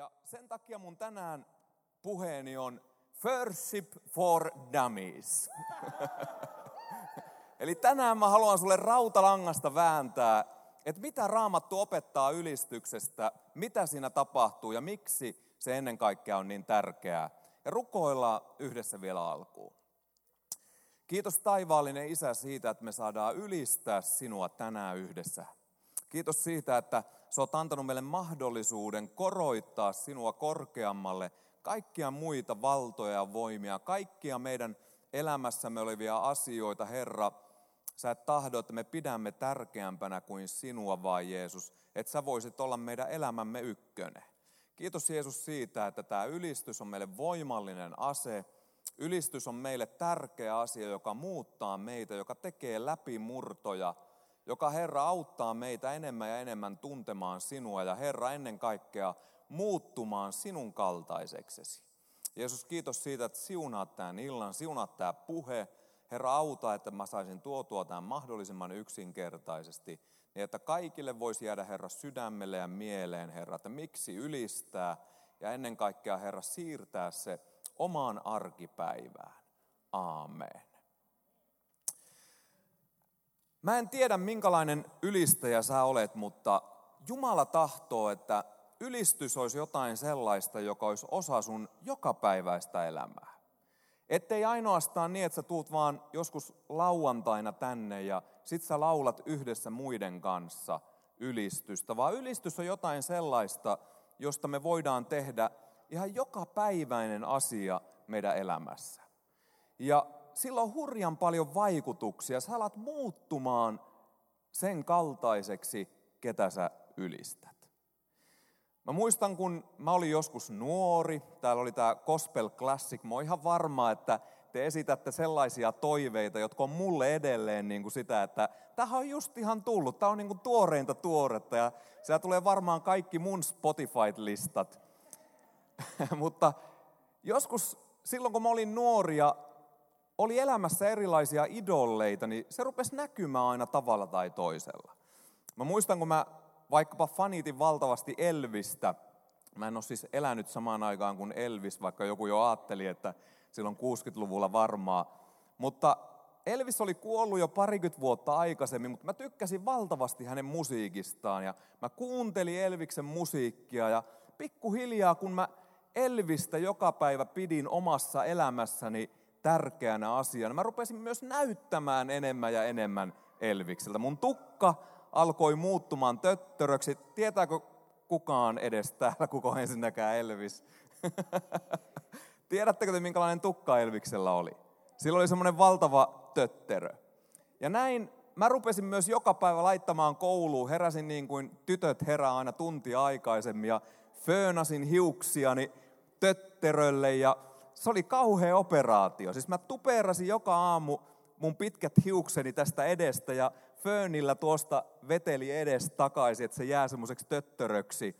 Ja sen takia mun tänään puheeni on Firship for Dummies. Eli tänään mä haluan sulle rautalangasta vääntää, että mitä raamattu opettaa ylistyksestä, mitä siinä tapahtuu ja miksi se ennen kaikkea on niin tärkeää. Ja rukoillaan yhdessä vielä alkuun. Kiitos taivaallinen Isä siitä, että me saadaan ylistää sinua tänään yhdessä. Kiitos siitä, että sä oot antanut meille mahdollisuuden koroittaa sinua korkeammalle kaikkia muita valtoja ja voimia, kaikkia meidän elämässämme olevia asioita, Herra. Sä et tahdo, että me pidämme tärkeämpänä kuin sinua vaan, Jeesus, että sä voisit olla meidän elämämme ykkönen. Kiitos Jeesus siitä, että tämä ylistys on meille voimallinen ase. Ylistys on meille tärkeä asia, joka muuttaa meitä, joka tekee läpimurtoja, joka Herra auttaa meitä enemmän ja enemmän tuntemaan sinua ja Herra ennen kaikkea muuttumaan sinun kaltaiseksesi. Jeesus, kiitos siitä, että siunaat tämän illan, siunaat tämä puhe. Herra, auta, että mä saisin tuotua tämän mahdollisimman yksinkertaisesti, niin että kaikille voisi jäädä Herra sydämelle ja mieleen, Herra, että miksi ylistää ja ennen kaikkea, Herra, siirtää se omaan arkipäivään. Aamen. Mä en tiedä, minkälainen ylistäjä sä olet, mutta Jumala tahtoo, että ylistys olisi jotain sellaista, joka olisi osa sun jokapäiväistä elämää. Ettei ainoastaan niin, että sä tuut vaan joskus lauantaina tänne ja sit sä laulat yhdessä muiden kanssa ylistystä, vaan ylistys on jotain sellaista, josta me voidaan tehdä ihan jokapäiväinen asia meidän elämässä. Ja sillä on hurjan paljon vaikutuksia. Sä alat muuttumaan sen kaltaiseksi, ketä sä ylistät. Mä muistan, kun mä olin joskus nuori, täällä oli tämä Gospel Classic, mä oon ihan varma, että te esitätte sellaisia toiveita, jotka on mulle edelleen niin kuin sitä, että tämähän on just ihan tullut, tämä on niin kuin tuoreinta tuoretta ja siellä tulee varmaan kaikki mun Spotify-listat. Mutta joskus silloin, kun mä olin nuori ja oli elämässä erilaisia idolleita, niin se rupesi näkymään aina tavalla tai toisella. Mä muistan, kun mä vaikkapa fanitin valtavasti Elvistä. Mä en ole siis elänyt samaan aikaan kuin Elvis, vaikka joku jo ajatteli, että silloin 60-luvulla varmaa. Mutta Elvis oli kuollut jo parikymmentä vuotta aikaisemmin, mutta mä tykkäsin valtavasti hänen musiikistaan ja mä kuuntelin Elviksen musiikkia ja pikkuhiljaa kun mä Elvistä joka päivä pidin omassa elämässäni tärkeänä asiana, mä rupesin myös näyttämään enemmän ja enemmän Elvikseltä. Mun tukka alkoi muuttumaan töttöröksi. Tietääkö kukaan edes täällä, kuka on ensinnäkään Elvis? Tiedättekö te, minkälainen tukka Elviksellä oli? Sillä oli semmoinen valtava tötterö. Ja näin mä rupesin myös joka päivä laittamaan kouluun. Heräsin niin kuin tytöt herää aina tunti aikaisemmin ja föönasin hiuksiani tötterölle ja se oli kauhea operaatio. Siis mä tuperasin joka aamu mun pitkät hiukseni tästä edestä ja föönillä tuosta veteli edes takaisin, että se jää semmoiseksi töttöröksi.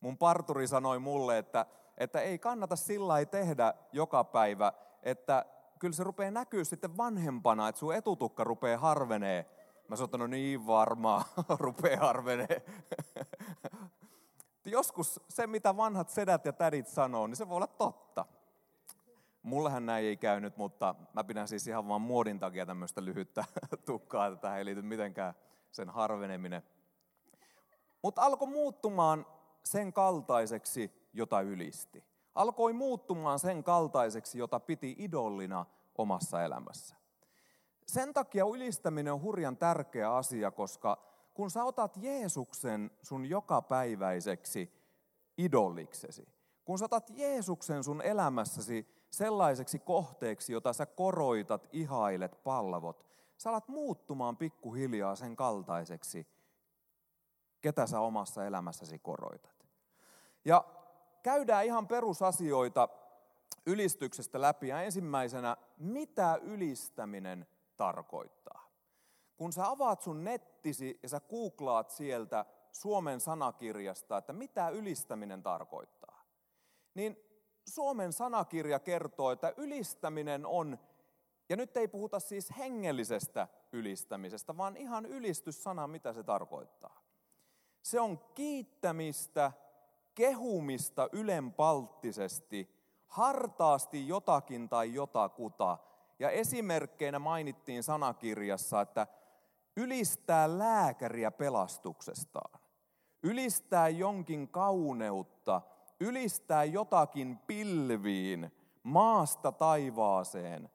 Mun parturi sanoi mulle, että, että ei kannata sillä tehdä joka päivä, että kyllä se rupeaa näkyä sitten vanhempana, että sun etutukka rupeaa harvenee. Mä sanoin, no niin varmaan, rupeaa harvenee. Joskus se, mitä vanhat sedät ja tädit sanoo, niin se voi olla totta. Mullehän näin ei käynyt, mutta mä pidän siis ihan vaan muodin takia tämmöistä lyhyttä tukkaa, että tähän ei liity mitenkään sen harveneminen. Mutta alkoi muuttumaan sen kaltaiseksi, jota ylisti. Alkoi muuttumaan sen kaltaiseksi, jota piti idollina omassa elämässä. Sen takia ylistäminen on hurjan tärkeä asia, koska kun sä otat Jeesuksen sun jokapäiväiseksi idolliksesi, kun sä otat Jeesuksen sun elämässäsi sellaiseksi kohteeksi, jota sä koroitat, ihailet, palvot. Sä alat muuttumaan pikkuhiljaa sen kaltaiseksi, ketä sä omassa elämässäsi koroitat. Ja käydään ihan perusasioita ylistyksestä läpi. Ja ensimmäisenä, mitä ylistäminen tarkoittaa? Kun sä avaat sun nettisi ja sä googlaat sieltä Suomen sanakirjasta, että mitä ylistäminen tarkoittaa, niin Suomen sanakirja kertoo, että ylistäminen on, ja nyt ei puhuta siis hengellisestä ylistämisestä, vaan ihan ylistyssana, mitä se tarkoittaa. Se on kiittämistä, kehumista ylenpalttisesti, hartaasti jotakin tai jotakuta. Ja esimerkkeinä mainittiin sanakirjassa, että ylistää lääkäriä pelastuksestaan, ylistää jonkin kauneutta, ylistää jotakin pilviin, maasta taivaaseen,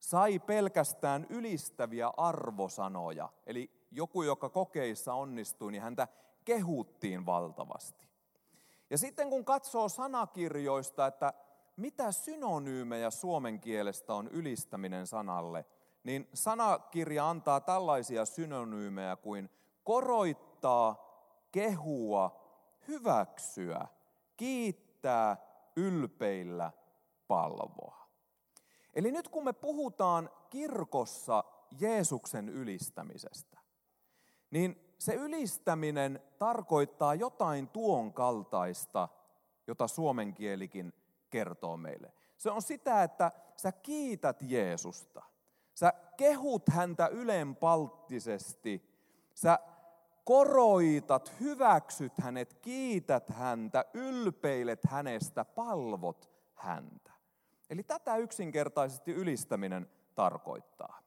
sai pelkästään ylistäviä arvosanoja. Eli joku, joka kokeissa onnistui, niin häntä kehuttiin valtavasti. Ja sitten kun katsoo sanakirjoista, että mitä synonyymejä suomen kielestä on ylistäminen sanalle, niin sanakirja antaa tällaisia synonyymejä kuin koroittaa, kehua, hyväksyä, kiittää, ylpeillä, palvoa. Eli nyt kun me puhutaan kirkossa Jeesuksen ylistämisestä, niin se ylistäminen tarkoittaa jotain tuon kaltaista, jota suomen kielikin kertoo meille. Se on sitä, että sä kiität Jeesusta. Sä kehut häntä ylenpalttisesti. Sä koroitat, hyväksyt hänet, kiität häntä, ylpeilet hänestä, palvot häntä. Eli tätä yksinkertaisesti ylistäminen tarkoittaa.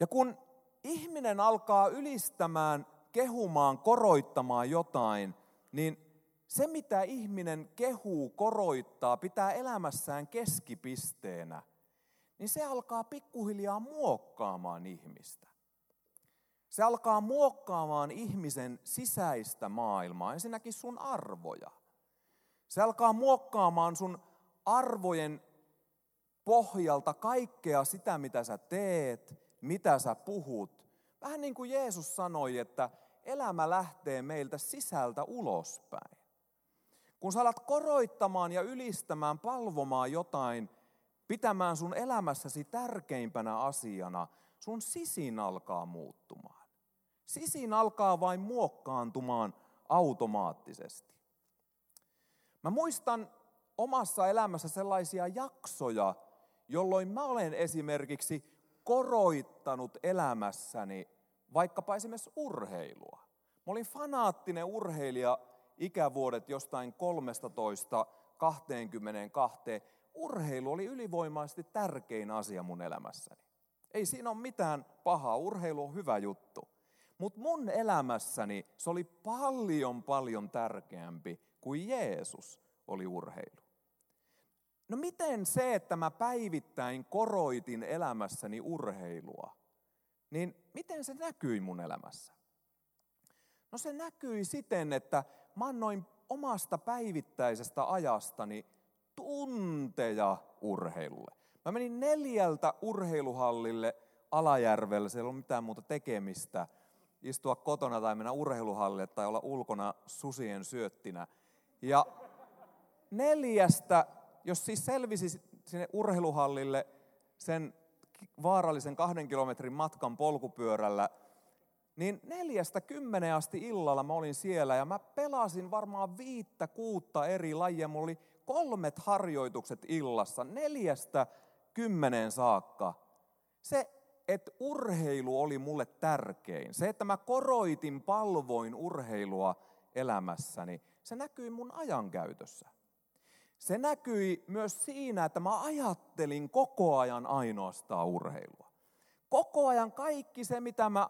Ja kun ihminen alkaa ylistämään, kehumaan, koroittamaan jotain, niin se mitä ihminen kehuu, koroittaa, pitää elämässään keskipisteenä, niin se alkaa pikkuhiljaa muokkaamaan ihmistä. Se alkaa muokkaamaan ihmisen sisäistä maailmaa, ensinnäkin sun arvoja. Se alkaa muokkaamaan sun arvojen pohjalta kaikkea sitä, mitä sä teet, mitä sä puhut. Vähän niin kuin Jeesus sanoi, että elämä lähtee meiltä sisältä ulospäin. Kun sä alat koroittamaan ja ylistämään, palvomaan jotain, pitämään sun elämässäsi tärkeimpänä asiana, sun sisin alkaa muuttumaan. Sisin alkaa vain muokkaantumaan automaattisesti. Mä muistan omassa elämässä sellaisia jaksoja, jolloin mä olen esimerkiksi koroittanut elämässäni vaikkapa esimerkiksi urheilua. Mä olin fanaattinen urheilija ikävuodet jostain 13 22. Urheilu oli ylivoimaisesti tärkein asia mun elämässäni. Ei siinä ole mitään pahaa, urheilu on hyvä juttu. Mutta mun elämässäni se oli paljon paljon tärkeämpi kuin Jeesus oli urheilu. No miten se, että mä päivittäin koroitin elämässäni urheilua, niin miten se näkyi mun elämässä? No se näkyi siten, että mä annoin omasta päivittäisestä ajastani tunteja urheilulle. Mä menin neljältä urheiluhallille Alajärvellä, siellä ei ollut mitään muuta tekemistä, istua kotona tai mennä urheiluhallille tai olla ulkona susien syöttinä. Ja neljästä jos siis selvisi sinne urheiluhallille sen vaarallisen kahden kilometrin matkan polkupyörällä, niin neljästä kymmenen asti illalla mä olin siellä ja mä pelasin varmaan viittä, kuutta eri lajia. Mulla oli kolmet harjoitukset illassa, neljästä kymmeneen saakka. Se, että urheilu oli mulle tärkein, se, että mä koroitin, palvoin urheilua elämässäni, se näkyi mun ajankäytössä se näkyi myös siinä, että mä ajattelin koko ajan ainoastaan urheilua. Koko ajan kaikki se, mitä mä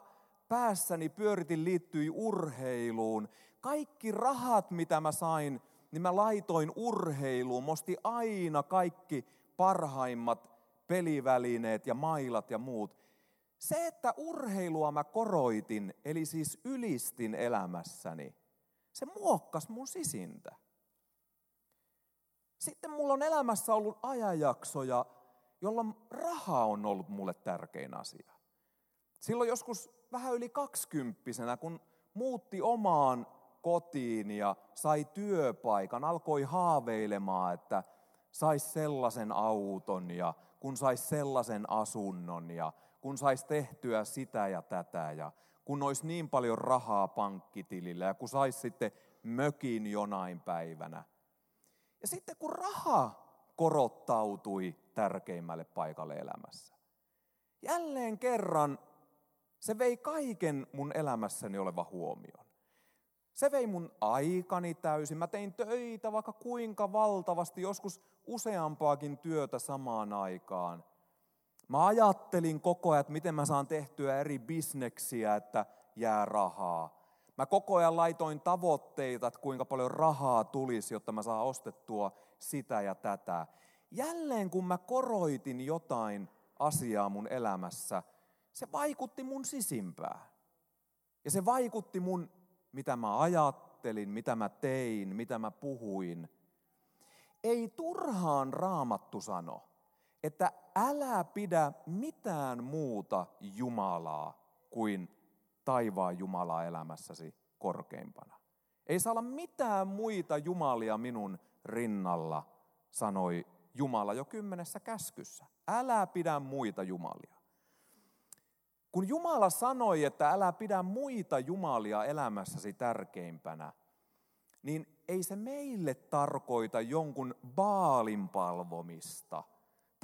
päässäni pyöritin, liittyi urheiluun. Kaikki rahat, mitä mä sain, niin mä laitoin urheiluun. Mosti aina kaikki parhaimmat pelivälineet ja mailat ja muut. Se, että urheilua mä koroitin, eli siis ylistin elämässäni, se muokkas mun sisintä. Sitten mulla on elämässä ollut ajanjaksoja, jolloin raha on ollut mulle tärkein asia. Silloin joskus vähän yli kaksikymppisenä, kun muutti omaan kotiin ja sai työpaikan, alkoi haaveilemaan, että saisi sellaisen auton ja kun saisi sellaisen asunnon ja kun saisi tehtyä sitä ja tätä ja kun olisi niin paljon rahaa pankkitilillä ja kun saisi sitten mökin jonain päivänä – ja sitten kun raha korottautui tärkeimmälle paikalle elämässä, jälleen kerran Se vei kaiken mun elämässäni oleva huomioon. Se vei mun aikani täysin. Mä tein töitä vaikka kuinka valtavasti, joskus useampaakin työtä samaan aikaan. Mä ajattelin koko ajan, että miten mä saan tehtyä eri bisneksiä, että jää rahaa. Mä koko ajan laitoin tavoitteita, että kuinka paljon rahaa tulisi, jotta mä saan ostettua sitä ja tätä. Jälleen kun mä koroitin jotain asiaa mun elämässä, se vaikutti mun sisimpään. Ja se vaikutti mun, mitä mä ajattelin, mitä mä tein, mitä mä puhuin. Ei turhaan raamattu sano, että älä pidä mitään muuta Jumalaa kuin taivaan Jumalaa elämässäsi korkeimpana. Ei saa olla mitään muita jumalia minun rinnalla, sanoi Jumala jo kymmenessä käskyssä. Älä pidä muita jumalia. Kun Jumala sanoi, että älä pidä muita jumalia elämässäsi tärkeimpänä, niin ei se meille tarkoita jonkun baalin palvomista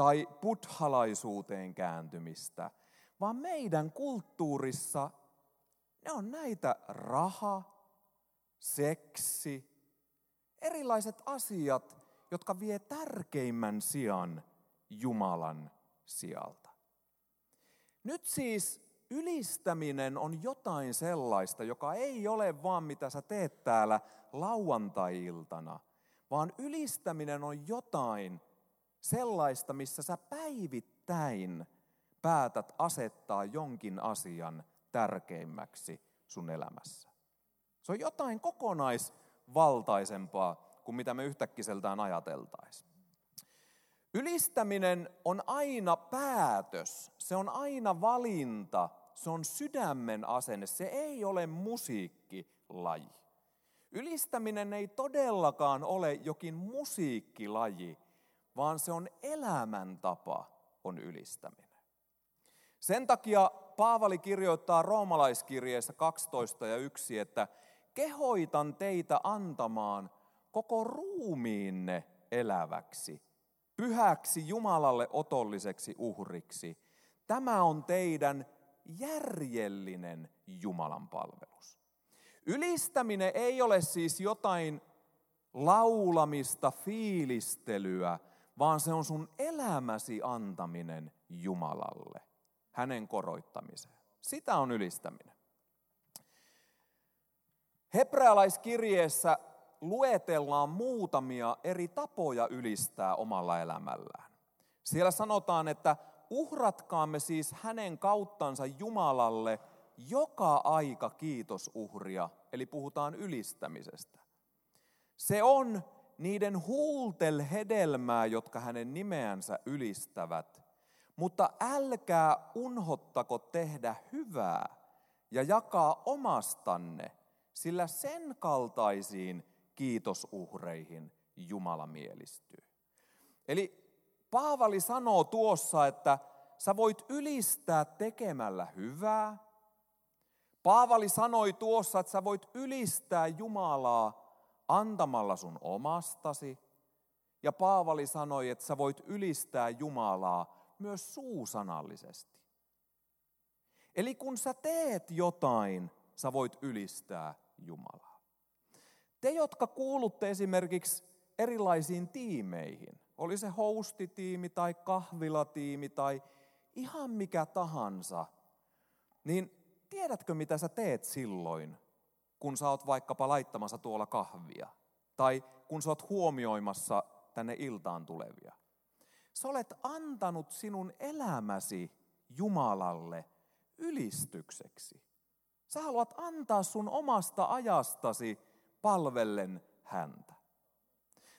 tai buddhalaisuuteen kääntymistä, vaan meidän kulttuurissa ne on näitä raha, seksi, erilaiset asiat, jotka vie tärkeimmän sijan Jumalan sijalta. Nyt siis ylistäminen on jotain sellaista, joka ei ole vaan mitä sä teet täällä lauantai-iltana, vaan ylistäminen on jotain sellaista, missä sä päivittäin päätät asettaa jonkin asian tärkeimmäksi sun elämässä. Se on jotain kokonaisvaltaisempaa kuin mitä me yhtäkkiseltään ajateltaisiin. Ylistäminen on aina päätös, se on aina valinta, se on sydämen asenne, se ei ole musiikkilaji. Ylistäminen ei todellakaan ole jokin musiikkilaji, vaan se on elämäntapa, on ylistäminen. Sen takia Paavali kirjoittaa roomalaiskirjeessä 12 ja 1, että kehoitan teitä antamaan koko ruumiinne eläväksi, pyhäksi Jumalalle otolliseksi uhriksi. Tämä on teidän järjellinen Jumalan palvelus. Ylistäminen ei ole siis jotain laulamista, fiilistelyä, vaan se on sun elämäsi antaminen Jumalalle, hänen koroittamiseen. Sitä on ylistäminen. Hebrealaiskirjeessä luetellaan muutamia eri tapoja ylistää omalla elämällään. Siellä sanotaan, että uhratkaamme siis hänen kauttansa Jumalalle joka aika kiitosuhria, eli puhutaan ylistämisestä. Se on niiden huultel hedelmää, jotka hänen nimeänsä ylistävät, mutta älkää unhottako tehdä hyvää ja jakaa omastanne, sillä sen kaltaisiin kiitosuhreihin Jumala mielistyy. Eli Paavali sanoo tuossa, että sä voit ylistää tekemällä hyvää. Paavali sanoi tuossa, että sä voit ylistää Jumalaa antamalla sun omastasi. Ja Paavali sanoi, että sä voit ylistää Jumalaa myös suusanallisesti. Eli kun sä teet jotain, sä voit ylistää Jumalaa. Te, jotka kuulutte esimerkiksi erilaisiin tiimeihin, oli se hostitiimi tai kahvilatiimi tai ihan mikä tahansa, niin tiedätkö mitä sä teet silloin, kun sä oot vaikkapa laittamassa tuolla kahvia? Tai kun sä oot huomioimassa tänne iltaan tulevia? Sä olet antanut sinun elämäsi Jumalalle ylistykseksi. Sä haluat antaa sun omasta ajastasi palvellen häntä.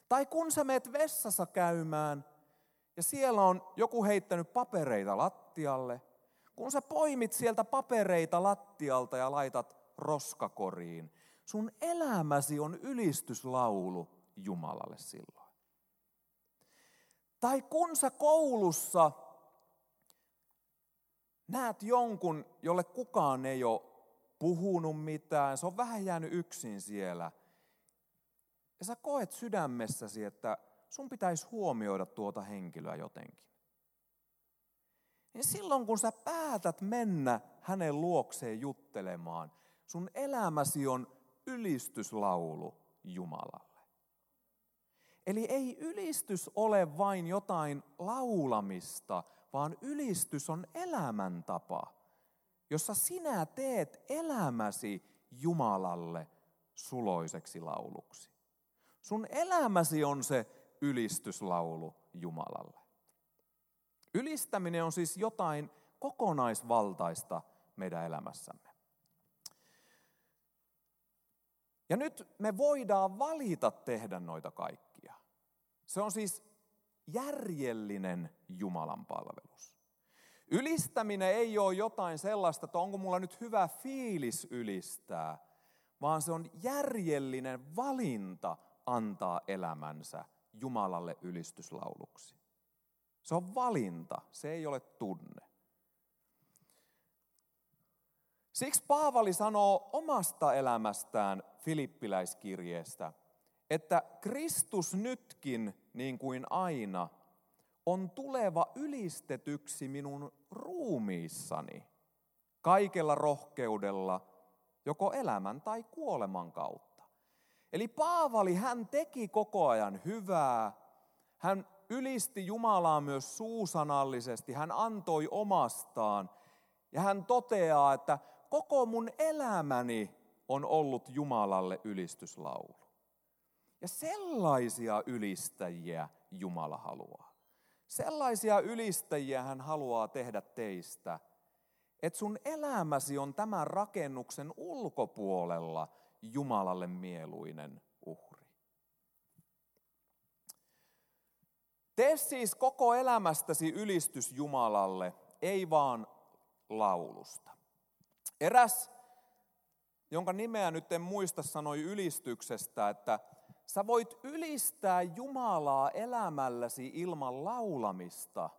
Tai kun sä meet vessassa käymään ja siellä on joku heittänyt papereita lattialle, kun sä poimit sieltä papereita lattialta ja laitat roskakoriin, sun elämäsi on ylistyslaulu Jumalalle silloin. Tai kun sä koulussa näet jonkun, jolle kukaan ei ole puhunut mitään, se on vähän jäänyt yksin siellä. Ja sä koet sydämessäsi, että sun pitäisi huomioida tuota henkilöä jotenkin. niin silloin kun sä päätät mennä hänen luokseen juttelemaan, sun elämäsi on ylistyslaulu Jumalalle. Eli ei ylistys ole vain jotain laulamista, vaan ylistys on elämäntapa, jossa sinä teet elämäsi Jumalalle suloiseksi lauluksi. Sun elämäsi on se ylistyslaulu Jumalalle. Ylistäminen on siis jotain kokonaisvaltaista meidän elämässämme. Ja nyt me voidaan valita tehdä noita kaikkia. Se on siis järjellinen Jumalan palvelus. Ylistäminen ei ole jotain sellaista, että onko mulla nyt hyvä fiilis ylistää, vaan se on järjellinen valinta antaa elämänsä Jumalalle ylistyslauluksi. Se on valinta, se ei ole tunne. Siksi Paavali sanoo omasta elämästään Filippiläiskirjeestä, että Kristus nytkin, niin kuin aina, on tuleva ylistetyksi minun ruumiissani kaikella rohkeudella, joko elämän tai kuoleman kautta. Eli Paavali, hän teki koko ajan hyvää, hän ylisti Jumalaa myös suusanallisesti, hän antoi omastaan. Ja hän toteaa, että koko mun elämäni on ollut Jumalalle ylistyslaulu. Ja sellaisia ylistäjiä Jumala haluaa. Sellaisia ylistäjiä hän haluaa tehdä teistä, että sun elämäsi on tämän rakennuksen ulkopuolella Jumalalle mieluinen uhri. Tee siis koko elämästäsi ylistys Jumalalle, ei vaan laulusta. Eräs, jonka nimeä nyt en muista, sanoi ylistyksestä, että sä voit ylistää Jumalaa elämälläsi ilman laulamista,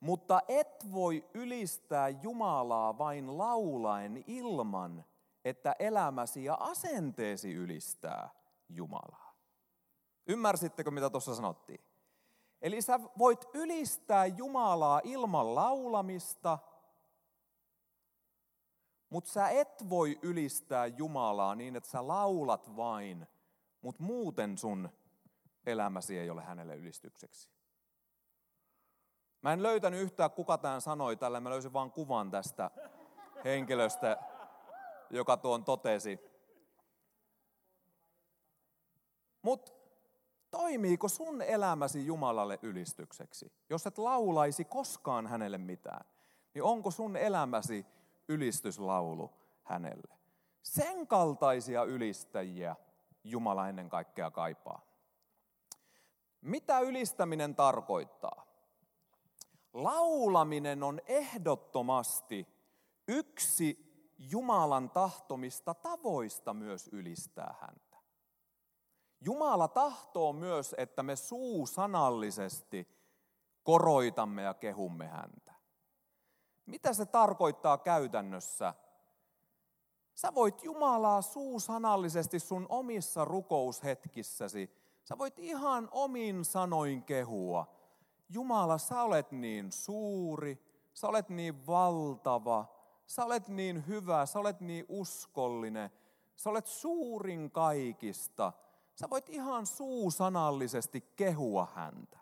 mutta et voi ylistää Jumalaa vain laulaen ilman, että elämäsi ja asenteesi ylistää Jumalaa. Ymmärsittekö, mitä tuossa sanottiin? Eli sä voit ylistää Jumalaa ilman laulamista – mutta sä et voi ylistää Jumalaa niin, että sä laulat vain, mutta muuten sun elämäsi ei ole hänelle ylistykseksi. Mä en löytänyt yhtään, kuka tämän sanoi tällä. Mä löysin vain kuvan tästä henkilöstä, joka tuon totesi. Mutta toimiiko sun elämäsi Jumalalle ylistykseksi? Jos et laulaisi koskaan hänelle mitään, niin onko sun elämäsi ylistyslaulu hänelle. Sen kaltaisia ylistäjiä Jumala ennen kaikkea kaipaa. Mitä ylistäminen tarkoittaa? Laulaminen on ehdottomasti yksi Jumalan tahtomista tavoista myös ylistää häntä. Jumala tahtoo myös, että me suusanallisesti koroitamme ja kehumme häntä. Mitä se tarkoittaa käytännössä? Sä voit Jumalaa suusanallisesti sun omissa rukoushetkissäsi. Sä voit ihan omin sanoin kehua. Jumala, sä olet niin suuri, sä olet niin valtava, sä olet niin hyvä, sä olet niin uskollinen, sä olet suurin kaikista. Sä voit ihan suusanallisesti kehua häntä.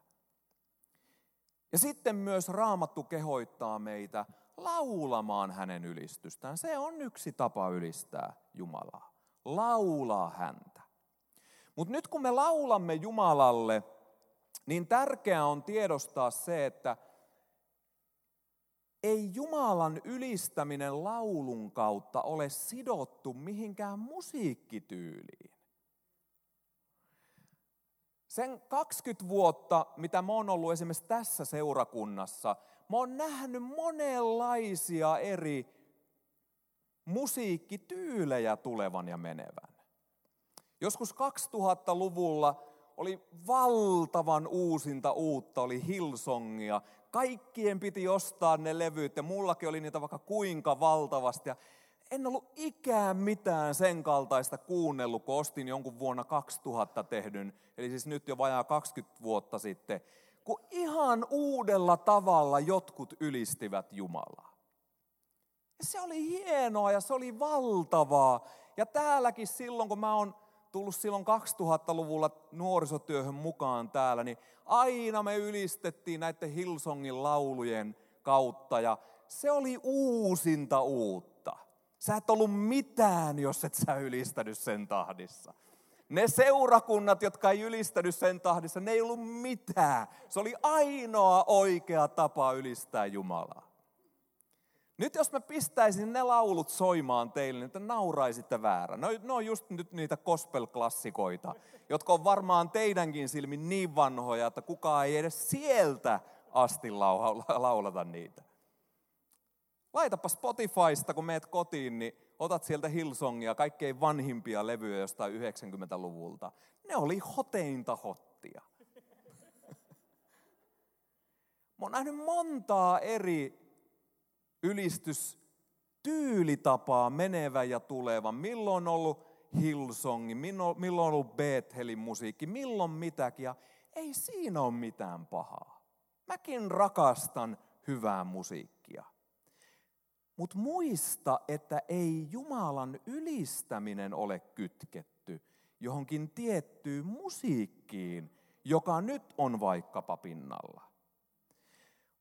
Ja sitten myös Raamattu kehoittaa meitä laulamaan hänen ylistystään. Se on yksi tapa ylistää Jumalaa. Laulaa häntä. Mutta nyt kun me laulamme Jumalalle, niin tärkeää on tiedostaa se, että ei Jumalan ylistäminen laulun kautta ole sidottu mihinkään musiikkityyliin. Sen 20 vuotta, mitä mä oon ollut esimerkiksi tässä seurakunnassa, mä oon nähnyt monenlaisia eri musiikkityylejä tulevan ja menevän. Joskus 2000-luvulla oli valtavan uusinta uutta, oli Hillsongia. Kaikkien piti ostaa ne levyt ja mullakin oli niitä vaikka kuinka valtavasti. Ja en ollut ikään mitään sen kaltaista kuunnellut, kun ostin jonkun vuonna 2000 tehdyn, eli siis nyt jo vajaa 20 vuotta sitten, kun ihan uudella tavalla jotkut ylistivät Jumalaa. Ja se oli hienoa ja se oli valtavaa. Ja täälläkin silloin, kun mä oon tullut silloin 2000-luvulla nuorisotyöhön mukaan täällä, niin aina me ylistettiin näiden Hillsongin laulujen kautta ja se oli uusinta uutta. Sä et ollut mitään, jos et sä ylistänyt sen tahdissa. Ne seurakunnat, jotka ei ylistänyt sen tahdissa, ne ei ollut mitään. Se oli ainoa oikea tapa ylistää Jumalaa. Nyt jos mä pistäisin ne laulut soimaan teille, niin te nauraisitte väärä. No, ne on just nyt niitä gospel-klassikoita, jotka on varmaan teidänkin silmin niin vanhoja, että kukaan ei edes sieltä asti laulata niitä. Laitapa Spotifysta, kun meet kotiin, niin otat sieltä Hillsongia, kaikkein vanhimpia levyjä jostain 90-luvulta. Ne oli hoteinta hottia. Mä oon nähnyt montaa eri ylistys-tyylitapaa menevä ja tuleva. Milloin on ollut Hillsongi, milloin on ollut Bethelin musiikki, milloin mitäkin. Ja ei siinä ole mitään pahaa. Mäkin rakastan hyvää musiikkia. Mutta muista, että ei Jumalan ylistäminen ole kytketty johonkin tiettyyn musiikkiin, joka nyt on vaikkapa pinnalla.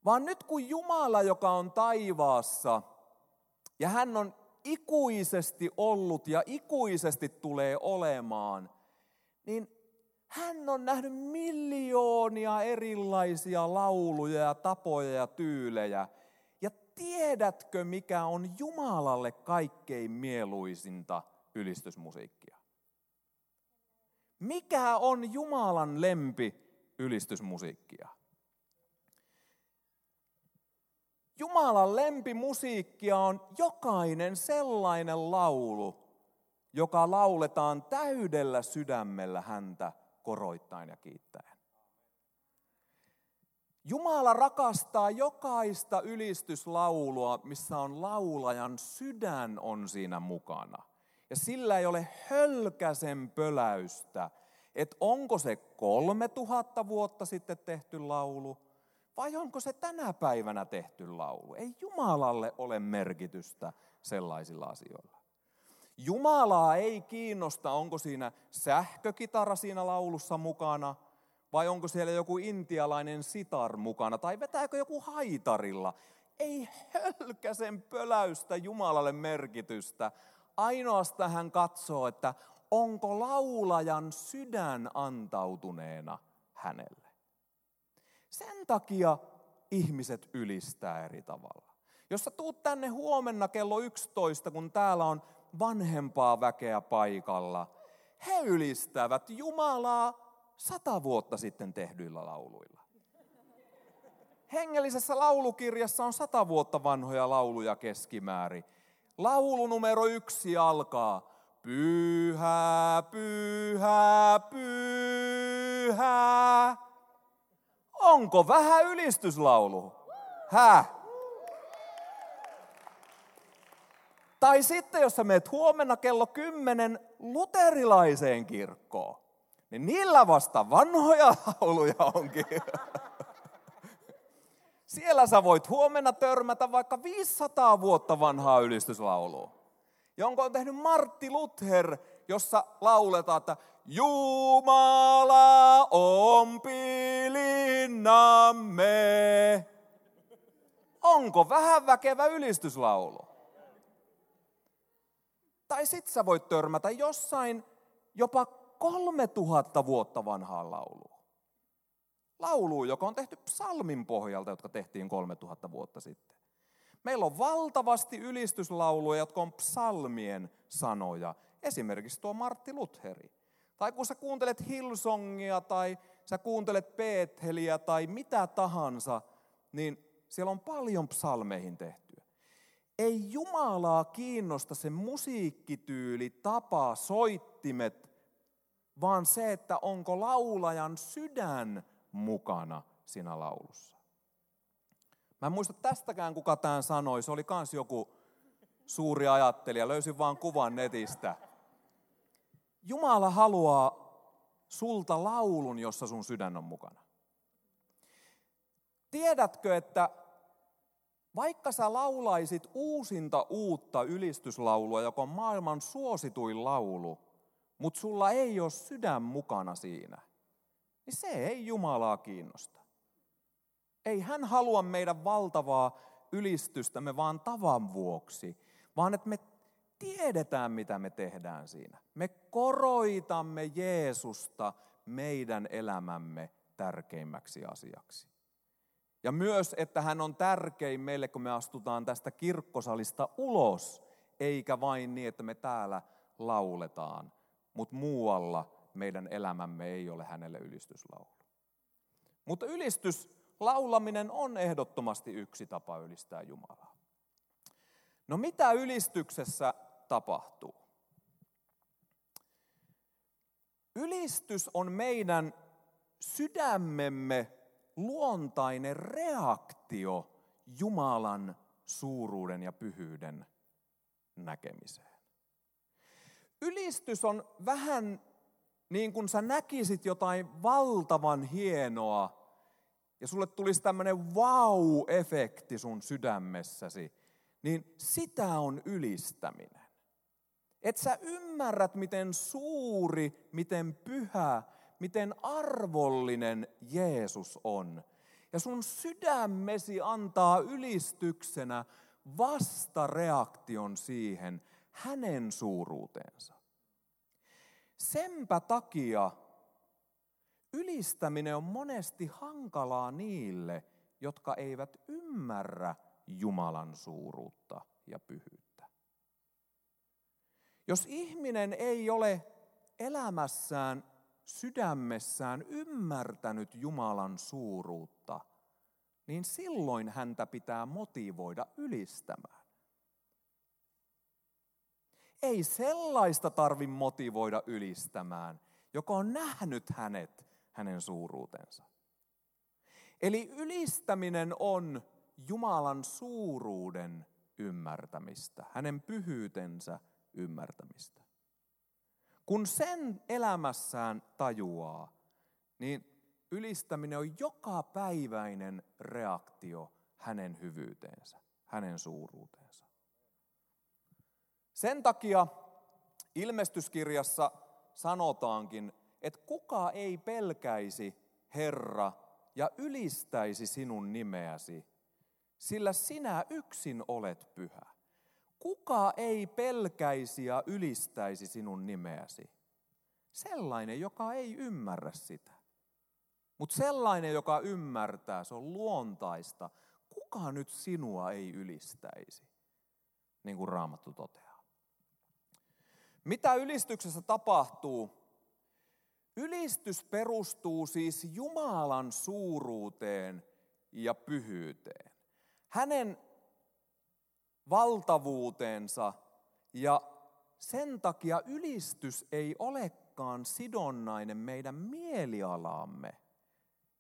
Vaan nyt kun Jumala, joka on taivaassa, ja hän on ikuisesti ollut ja ikuisesti tulee olemaan, niin hän on nähnyt miljoonia erilaisia lauluja ja tapoja ja tyylejä. Tiedätkö, mikä on Jumalalle kaikkein mieluisinta ylistysmusiikkia? Mikä on Jumalan lempi ylistysmusiikkia? Jumalan lempimusiikkia on jokainen sellainen laulu, joka lauletaan täydellä sydämellä häntä koroittain ja kiittäen. Jumala rakastaa jokaista ylistyslaulua, missä on laulajan sydän on siinä mukana. Ja sillä ei ole hölkäsen pöläystä, että onko se kolme tuhatta vuotta sitten tehty laulu vai onko se tänä päivänä tehty laulu? Ei Jumalalle ole merkitystä sellaisilla asioilla. Jumalaa ei kiinnosta, onko siinä sähkökitara siinä laulussa mukana, vai onko siellä joku intialainen sitar mukana, tai vetääkö joku haitarilla. Ei hölkäsen pöläystä Jumalalle merkitystä. Ainoastaan hän katsoo, että onko laulajan sydän antautuneena hänelle. Sen takia ihmiset ylistää eri tavalla. Jos sä tuut tänne huomenna kello 11, kun täällä on vanhempaa väkeä paikalla, he ylistävät Jumalaa sata vuotta sitten tehdyillä lauluilla. Hengellisessä laulukirjassa on sata vuotta vanhoja lauluja keskimäärin. Laulu numero yksi alkaa. Pyhä, pyhä, pyhä Onko vähän ylistyslaulu? Häh? Tai sitten, jos sä meet huomenna kello 10 luterilaiseen kirkkoon, niin niillä vasta vanhoja lauluja onkin. Siellä sä voit huomenna törmätä vaikka 500 vuotta vanhaa ylistyslaulua, jonka on tehnyt Martti Luther, jossa lauletaan, että Jumala on pilinnamme. Onko vähän väkevä ylistyslaulu? Tai sit sä voit törmätä jossain jopa 3000 vuotta vanhaan lauluun. Laulu, joka on tehty psalmin pohjalta, jotka tehtiin 3000 vuotta sitten. Meillä on valtavasti ylistyslauluja, jotka on psalmien sanoja. Esimerkiksi tuo Martti Lutheri. Tai kun sä kuuntelet Hillsongia tai sä kuuntelet Betheliä tai mitä tahansa, niin siellä on paljon psalmeihin tehtyä. Ei Jumalaa kiinnosta se musiikkityyli, tapa, soittimet, vaan se, että onko laulajan sydän mukana siinä laulussa. Mä en muista tästäkään, kuka tämän sanoi. Se oli kans joku suuri ajattelija. Löysin vaan kuvan netistä. Jumala haluaa sulta laulun, jossa sun sydän on mukana. Tiedätkö, että vaikka sä laulaisit uusinta uutta ylistyslaulua, joka on maailman suosituin laulu, mutta sulla ei ole sydän mukana siinä, niin se ei Jumalaa kiinnosta. Ei hän halua meidän valtavaa ylistystämme vaan tavan vuoksi, vaan että me tiedetään, mitä me tehdään siinä. Me koroitamme Jeesusta meidän elämämme tärkeimmäksi asiaksi. Ja myös, että hän on tärkein meille, kun me astutaan tästä kirkkosalista ulos, eikä vain niin, että me täällä lauletaan, mutta muualla meidän elämämme ei ole hänelle ylistyslaulu. Mutta ylistyslaulaminen on ehdottomasti yksi tapa ylistää Jumalaa. No mitä ylistyksessä tapahtuu? Ylistys on meidän sydämemme luontainen reaktio Jumalan suuruuden ja pyhyyden näkemiseen. Ylistys on vähän niin kuin sä näkisit jotain valtavan hienoa ja sulle tulisi tämmöinen wow-efekti sun sydämessäsi, niin sitä on ylistäminen. Et sä ymmärrät, miten suuri, miten pyhä, miten arvollinen Jeesus on. Ja sun sydämesi antaa ylistyksenä vastareaktion siihen hänen suuruuteensa. Senpä takia ylistäminen on monesti hankalaa niille, jotka eivät ymmärrä Jumalan suuruutta ja pyhyyttä. Jos ihminen ei ole elämässään, sydämessään ymmärtänyt Jumalan suuruutta, niin silloin häntä pitää motivoida ylistämään. Ei sellaista tarvi motivoida ylistämään, joka on nähnyt hänet, hänen suuruutensa. Eli ylistäminen on Jumalan suuruuden ymmärtämistä, hänen pyhyytensä ymmärtämistä. Kun sen elämässään tajuaa, niin ylistäminen on joka päiväinen reaktio hänen hyvyyteensä, hänen suuruuteensa. Sen takia ilmestyskirjassa sanotaankin, että kuka ei pelkäisi Herra ja ylistäisi sinun nimeäsi, sillä sinä yksin olet pyhä. Kuka ei pelkäisi ja ylistäisi sinun nimeäsi? Sellainen, joka ei ymmärrä sitä. Mutta sellainen, joka ymmärtää, se on luontaista. Kuka nyt sinua ei ylistäisi? Niin kuin Raamattu toteaa. Mitä ylistyksessä tapahtuu? Ylistys perustuu siis Jumalan suuruuteen ja pyhyyteen. Hänen valtavuuteensa ja sen takia ylistys ei olekaan sidonnainen meidän mielialaamme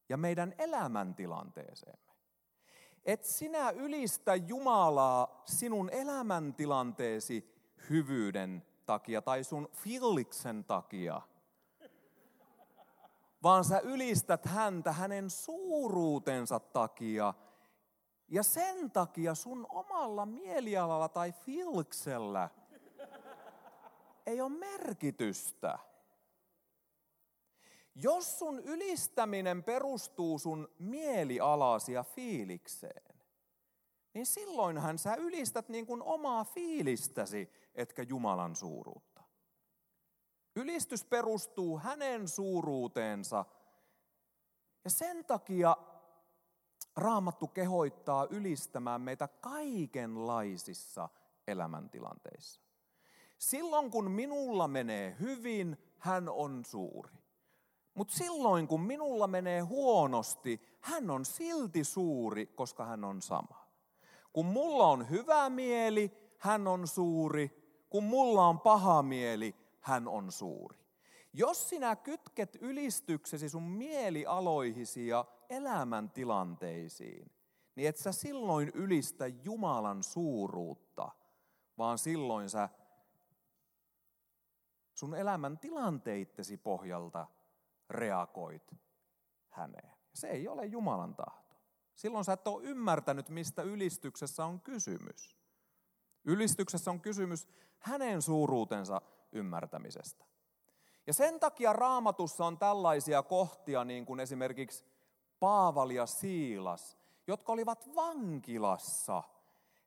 ja meidän elämäntilanteeseemme. Et sinä ylistä Jumalaa sinun elämäntilanteesi hyvyyden takia tai sun fiiliksen takia, vaan sä ylistät häntä hänen suuruutensa takia – ja sen takia sun omalla mielialalla tai filksellä ei ole merkitystä. Jos sun ylistäminen perustuu sun mielialasi ja fiilikseen, niin silloinhan sä ylistät niin kuin omaa fiilistäsi, etkä Jumalan suuruutta. Ylistys perustuu hänen suuruuteensa. Ja sen takia Raamattu kehoittaa ylistämään meitä kaikenlaisissa elämäntilanteissa. Silloin kun minulla menee hyvin, hän on suuri. Mutta silloin kun minulla menee huonosti, hän on silti suuri, koska hän on sama. Kun mulla on hyvä mieli, hän on suuri. Kun mulla on paha mieli, hän on suuri. Jos sinä kytket ylistyksesi sun mielialoihisi ja elämäntilanteisiin, niin et sä silloin ylistä Jumalan suuruutta, vaan silloin sä sun elämän tilanteittesi pohjalta reagoit häneen. Se ei ole Jumalan tahto. silloin sä et ole ymmärtänyt, mistä ylistyksessä on kysymys. Ylistyksessä on kysymys hänen suuruutensa ymmärtämisestä. Ja sen takia raamatussa on tällaisia kohtia, niin kuin esimerkiksi Paavali ja Siilas, jotka olivat vankilassa.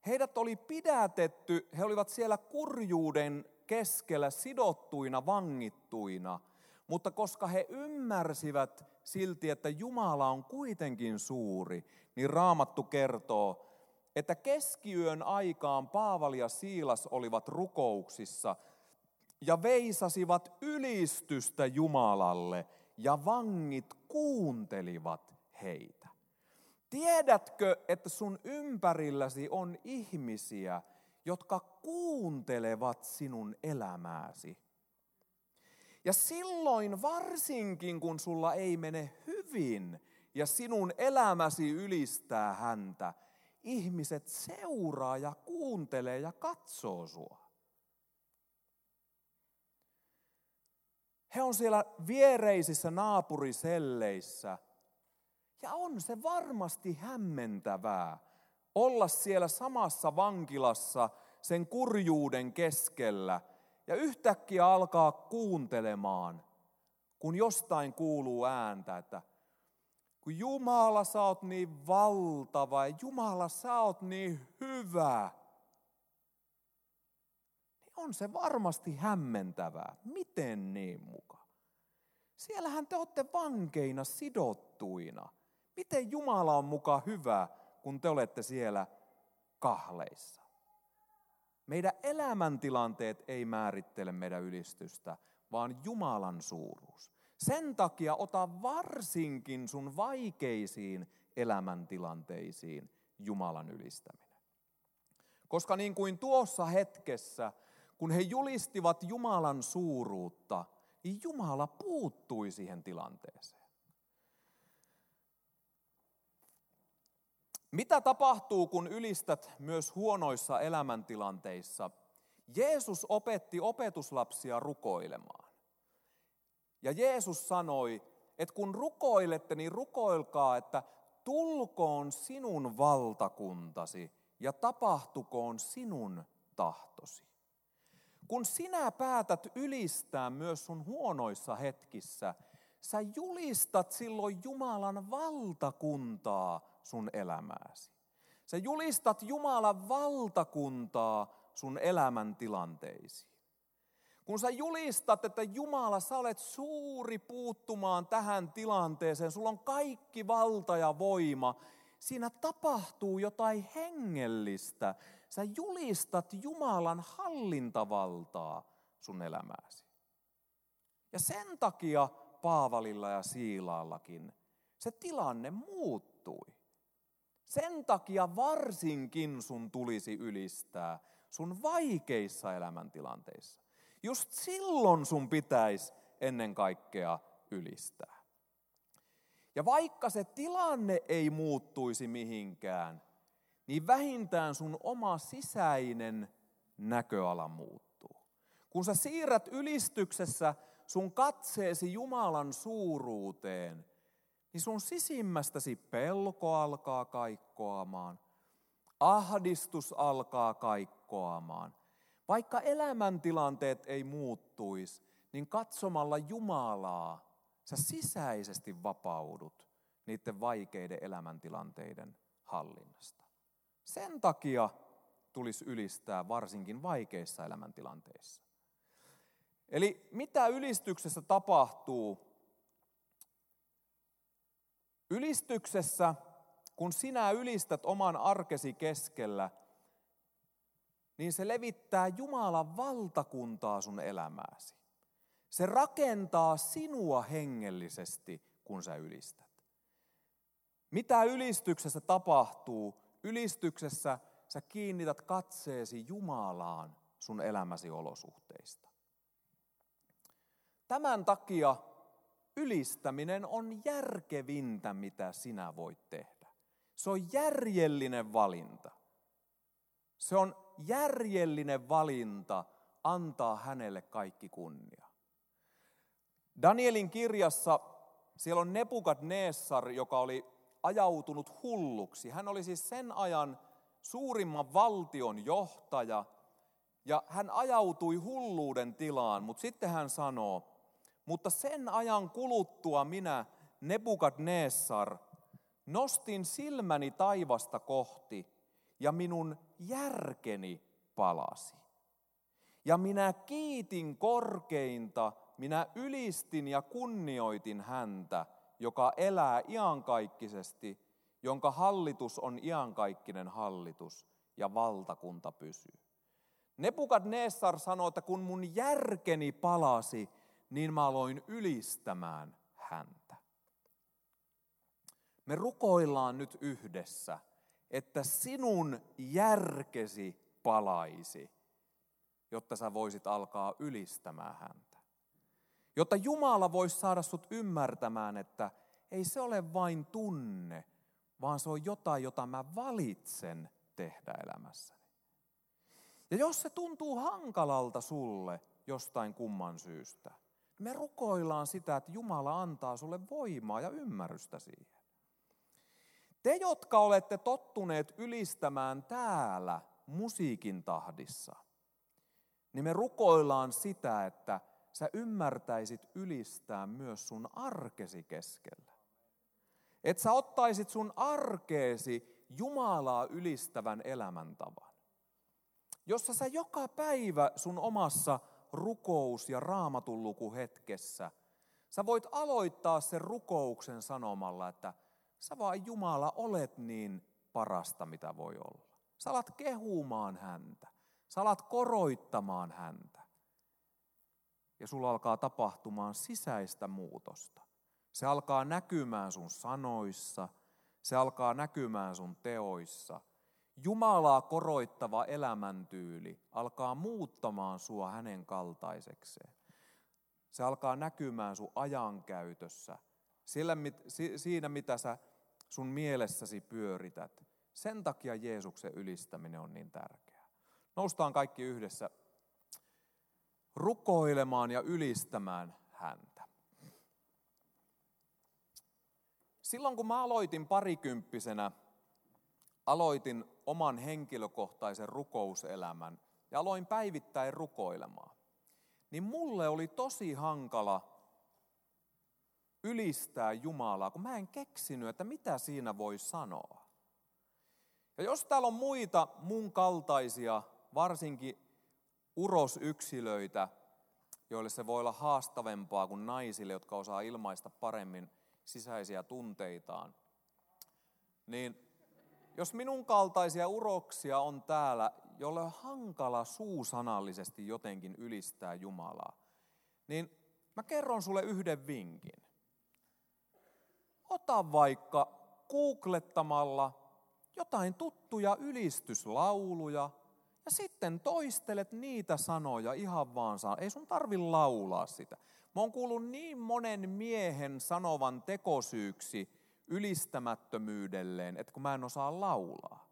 Heidät oli pidätetty, he olivat siellä kurjuuden keskellä sidottuina, vangittuina. Mutta koska he ymmärsivät silti, että Jumala on kuitenkin suuri, niin Raamattu kertoo, että keskiyön aikaan Paavali ja Siilas olivat rukouksissa ja veisasivat ylistystä Jumalalle ja vangit kuuntelivat heitä. Tiedätkö, että sun ympärilläsi on ihmisiä, jotka kuuntelevat sinun elämääsi? Ja silloin varsinkin, kun sulla ei mene hyvin ja sinun elämäsi ylistää häntä, ihmiset seuraa ja kuuntelee ja katsoo sua. He on siellä viereisissä naapuriselleissä. Ja on se varmasti hämmentävää olla siellä samassa vankilassa sen kurjuuden keskellä ja yhtäkkiä alkaa kuuntelemaan, kun jostain kuuluu ääntä, että kun Jumala sä oot niin valtava ja Jumala sä oot niin hyvä, niin on se varmasti hämmentävää. Miten niin muka? Siellähän te olette vankeina sidottuina. Miten Jumala on muka hyvä, kun te olette siellä kahleissa? Meidän elämäntilanteet ei määrittele meidän ylistystä, vaan Jumalan suuruus. Sen takia ota varsinkin sun vaikeisiin elämäntilanteisiin Jumalan ylistäminen. Koska niin kuin tuossa hetkessä, kun he julistivat Jumalan suuruutta, niin Jumala puuttui siihen tilanteeseen. Mitä tapahtuu, kun ylistät myös huonoissa elämäntilanteissa? Jeesus opetti opetuslapsia rukoilemaan. Ja Jeesus sanoi, että kun rukoilette, niin rukoilkaa, että tulkoon sinun valtakuntasi ja tapahtukoon sinun tahtosi. Kun sinä päätät ylistää myös sun huonoissa hetkissä, sä julistat silloin Jumalan valtakuntaa sun elämääsi. Sä julistat Jumalan valtakuntaa sun elämän tilanteisiin. Kun sä julistat, että Jumala, sä olet suuri puuttumaan tähän tilanteeseen, sulla on kaikki valta ja voima, siinä tapahtuu jotain hengellistä. Sä julistat Jumalan hallintavaltaa sun elämääsi. Ja sen takia Paavalilla ja Siilaallakin se tilanne muuttui. Sen takia varsinkin sun tulisi ylistää sun vaikeissa elämäntilanteissa. Just silloin sun pitäisi ennen kaikkea ylistää. Ja vaikka se tilanne ei muuttuisi mihinkään, niin vähintään sun oma sisäinen näköala muuttuu. Kun sä siirrät ylistyksessä sun katseesi Jumalan suuruuteen, niin sun sisimmästäsi pelko alkaa kaikkoamaan, ahdistus alkaa kaikkoamaan. Vaikka elämäntilanteet ei muuttuisi, niin katsomalla Jumalaa sä sisäisesti vapaudut niiden vaikeiden elämäntilanteiden hallinnasta. Sen takia tulisi ylistää varsinkin vaikeissa elämäntilanteissa. Eli mitä ylistyksessä tapahtuu? Ylistyksessä, kun sinä ylistät oman arkesi keskellä, niin se levittää Jumalan valtakuntaa sun elämääsi. Se rakentaa sinua hengellisesti, kun sä ylistät. Mitä ylistyksessä tapahtuu? Ylistyksessä sä kiinnität katseesi Jumalaan sun elämäsi olosuhteista. Tämän takia ylistäminen on järkevintä, mitä sinä voit tehdä. Se on järjellinen valinta. Se on järjellinen valinta antaa hänelle kaikki kunnia. Danielin kirjassa siellä on Nebukadnessar, joka oli ajautunut hulluksi. Hän oli siis sen ajan suurimman valtion johtaja ja hän ajautui hulluuden tilaan, mutta sitten hän sanoo, mutta sen ajan kuluttua minä, Nebukadnessar, nostin silmäni taivasta kohti ja minun järkeni palasi. Ja minä kiitin korkeinta, minä ylistin ja kunnioitin häntä, joka elää iankaikkisesti, jonka hallitus on iankaikkinen hallitus ja valtakunta pysyy. Nebukadnessar sanoi, että kun mun järkeni palasi, niin mä aloin ylistämään häntä. Me rukoillaan nyt yhdessä, että sinun järkesi palaisi, jotta sä voisit alkaa ylistämään häntä. Jotta Jumala voisi saada sut ymmärtämään, että ei se ole vain tunne, vaan se on jotain, jota mä valitsen tehdä elämässäni. Ja jos se tuntuu hankalalta sulle jostain kumman syystä, me rukoillaan sitä, että Jumala antaa sulle voimaa ja ymmärrystä siihen. Te, jotka olette tottuneet ylistämään täällä musiikin tahdissa, niin me rukoillaan sitä, että sä ymmärtäisit ylistää myös sun arkesi keskellä. Että sä ottaisit sun arkeesi Jumalaa ylistävän elämäntavan. Jossa sä joka päivä sun omassa rukous- ja raamatun hetkessä, sä voit aloittaa sen rukouksen sanomalla, että sä vaan Jumala olet niin parasta, mitä voi olla. Sä alat kehumaan häntä. Sä alat koroittamaan häntä. Ja sulla alkaa tapahtumaan sisäistä muutosta. Se alkaa näkymään sun sanoissa, se alkaa näkymään sun teoissa. Jumalaa koroittava elämäntyyli alkaa muuttamaan sua hänen kaltaisekseen. Se alkaa näkymään sun ajankäytössä, siinä mitä sä sun mielessäsi pyörität. Sen takia Jeesuksen ylistäminen on niin tärkeää. Noustaan kaikki yhdessä rukoilemaan ja ylistämään häntä. Silloin kun mä aloitin parikymppisenä, aloitin oman henkilökohtaisen rukouselämän ja aloin päivittäin rukoilemaan, niin mulle oli tosi hankala ylistää Jumalaa, kun mä en keksinyt, että mitä siinä voi sanoa. Ja jos täällä on muita mun kaltaisia, varsinkin urosyksilöitä, joille se voi olla haastavempaa kuin naisille, jotka osaa ilmaista paremmin sisäisiä tunteitaan, niin jos minun kaltaisia uroksia on täällä, jolle on hankala suusanallisesti jotenkin ylistää Jumalaa, niin mä kerron sulle yhden vinkin. Ota vaikka googlettamalla jotain tuttuja ylistyslauluja ja sitten toistelet niitä sanoja ihan vaan saa. Ei sun tarvi laulaa sitä. Mä oon kuullut niin monen miehen sanovan tekosyyksi ylistämättömyydelleen, että kun mä en osaa laulaa.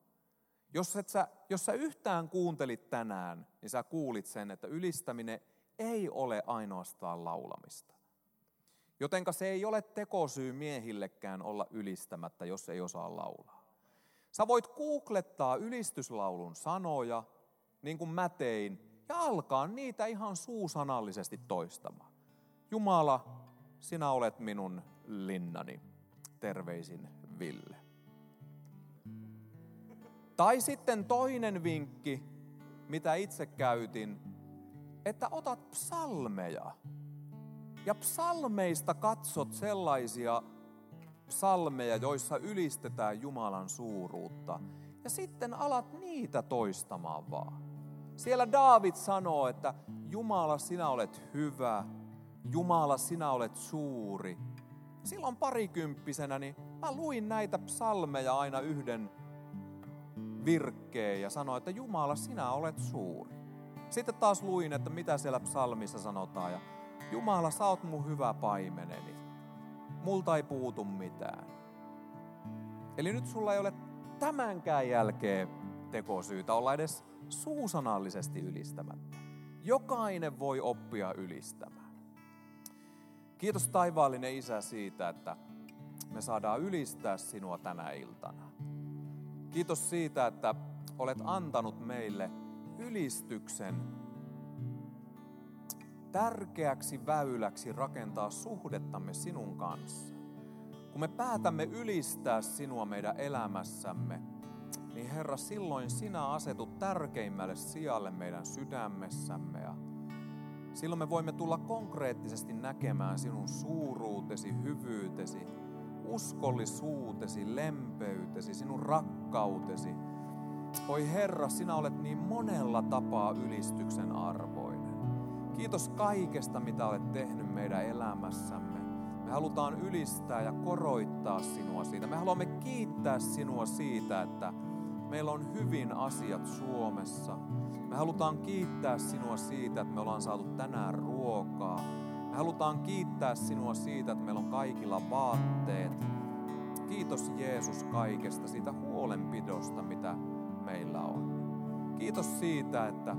Jos, et sä, jos sä yhtään kuuntelit tänään, niin sä kuulit sen, että ylistäminen ei ole ainoastaan laulamista. Jotenka se ei ole tekosyy miehillekään olla ylistämättä, jos ei osaa laulaa. Sä voit googlettaa ylistyslaulun sanoja, niin kuin mä tein, ja alkaa niitä ihan suusanallisesti toistamaan. Jumala, sinä olet minun linnani. Terveisin Ville. Tai sitten toinen vinkki, mitä itse käytin, että otat psalmeja. Ja psalmeista katsot sellaisia psalmeja, joissa ylistetään Jumalan suuruutta. Ja sitten alat niitä toistamaan vaan. Siellä Daavid sanoo, että Jumala, sinä olet hyvä. Jumala, sinä olet suuri. Silloin parikymppisenä niin mä luin näitä psalmeja aina yhden virkkeen ja sanoin, että Jumala, sinä olet suuri. Sitten taas luin, että mitä siellä psalmissa sanotaan ja Jumala, sä oot mun hyvä paimeneni. Multa ei puutu mitään. Eli nyt sulla ei ole tämänkään jälkeen tekosyytä olla edes suusanallisesti ylistämättä. Jokainen voi oppia ylistämään. Kiitos taivaallinen Isä siitä, että me saadaan ylistää sinua tänä iltana. Kiitos siitä, että olet antanut meille ylistyksen tärkeäksi väyläksi rakentaa suhdettamme sinun kanssa. Kun me päätämme ylistää sinua meidän elämässämme, niin Herra, silloin sinä asetut tärkeimmälle sijalle meidän sydämessämme ja silloin me voimme tulla konkreettisesti näkemään sinun suuruutesi, hyvyytesi, uskollisuutesi, lempeytesi, sinun rakkautesi. Oi Herra, sinä olet niin monella tapaa ylistyksen arvoinen. Kiitos kaikesta, mitä olet tehnyt meidän elämässämme. Me halutaan ylistää ja koroittaa sinua siitä. Me haluamme kiittää sinua siitä, että meillä on hyvin asiat Suomessa. Me halutaan kiittää sinua siitä, että me ollaan saatu tänään ruokaa. Me halutaan kiittää sinua siitä, että meillä on kaikilla vaatteet. Kiitos Jeesus kaikesta, siitä huolenpidosta, mitä meillä on. Kiitos siitä, että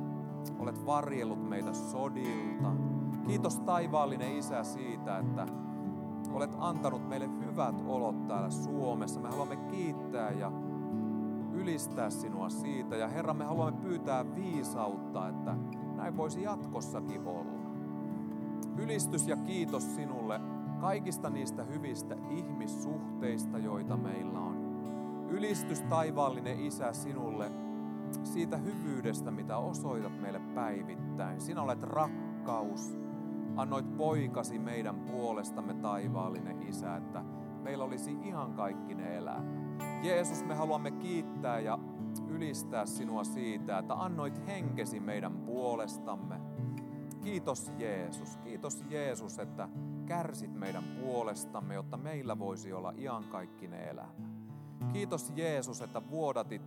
olet varjellut meitä sodilta. Kiitos taivaallinen Isä siitä, että olet antanut meille hyvät olot täällä Suomessa. Me haluamme kiittää ja ylistää sinua siitä. Ja Herra, me haluamme pyytää viisautta, että näin voisi jatkossakin olla. Ylistys ja kiitos sinulle kaikista niistä hyvistä ihmissuhteista, joita meillä on. Ylistys taivaallinen Isä sinulle siitä hyvyydestä, mitä osoitat meille päivittäin. Sinä olet rakkaus. Annoit poikasi meidän puolestamme taivaallinen Isä, että meillä olisi ihan kaikkinen elämä. Jeesus, me haluamme kiittää ja ylistää sinua siitä, että annoit henkesi meidän puolestamme. Kiitos Jeesus, kiitos Jeesus, että kärsit meidän puolestamme, jotta meillä voisi olla iankaikkinen elämä. Kiitos Jeesus, että vuodatit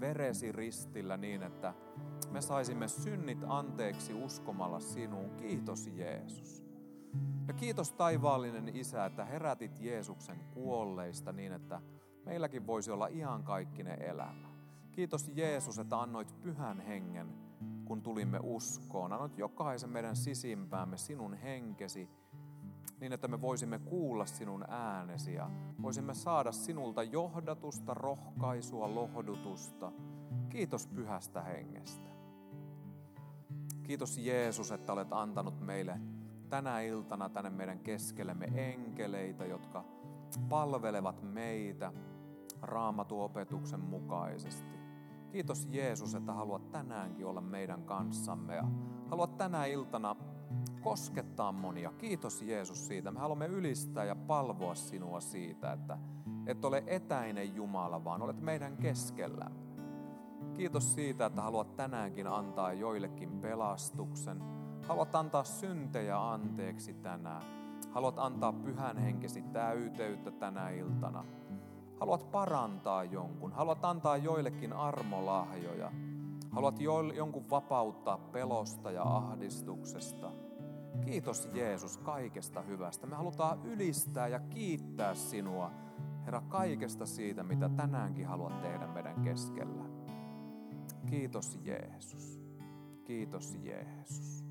veresi ristillä niin, että me saisimme synnit anteeksi uskomalla sinuun. Kiitos Jeesus. Ja kiitos taivaallinen Isä, että herätit Jeesuksen kuolleista niin, että meilläkin voisi olla iankaikkinen elämä. Kiitos Jeesus, että annoit pyhän hengen, kun tulimme uskoon. Annoit jokaisen meidän sisimpäämme sinun henkesi, niin että me voisimme kuulla sinun äänesi ja voisimme saada sinulta johdatusta, rohkaisua, lohdutusta. Kiitos pyhästä hengestä. Kiitos Jeesus, että olet antanut meille tänä iltana tänne meidän keskellemme enkeleitä, jotka palvelevat meitä raamatuopetuksen mukaisesti. Kiitos Jeesus, että haluat tänäänkin olla meidän kanssamme ja haluat tänä iltana koskettaa monia. Kiitos Jeesus siitä. Me haluamme ylistää ja palvoa sinua siitä, että et ole etäinen Jumala, vaan olet meidän keskellä. Kiitos siitä, että haluat tänäänkin antaa joillekin pelastuksen. Haluat antaa syntejä anteeksi tänään. Haluat antaa pyhän henkesi täyteyttä tänä iltana. Haluat parantaa jonkun. Haluat antaa joillekin armolahjoja. Haluat jonkun vapauttaa pelosta ja ahdistuksesta. Kiitos Jeesus kaikesta hyvästä. Me halutaan ylistää ja kiittää sinua, Herra, kaikesta siitä, mitä tänäänkin haluat tehdä meidän keskellä. Kiitos Jeesus. Kiitos Jeesus.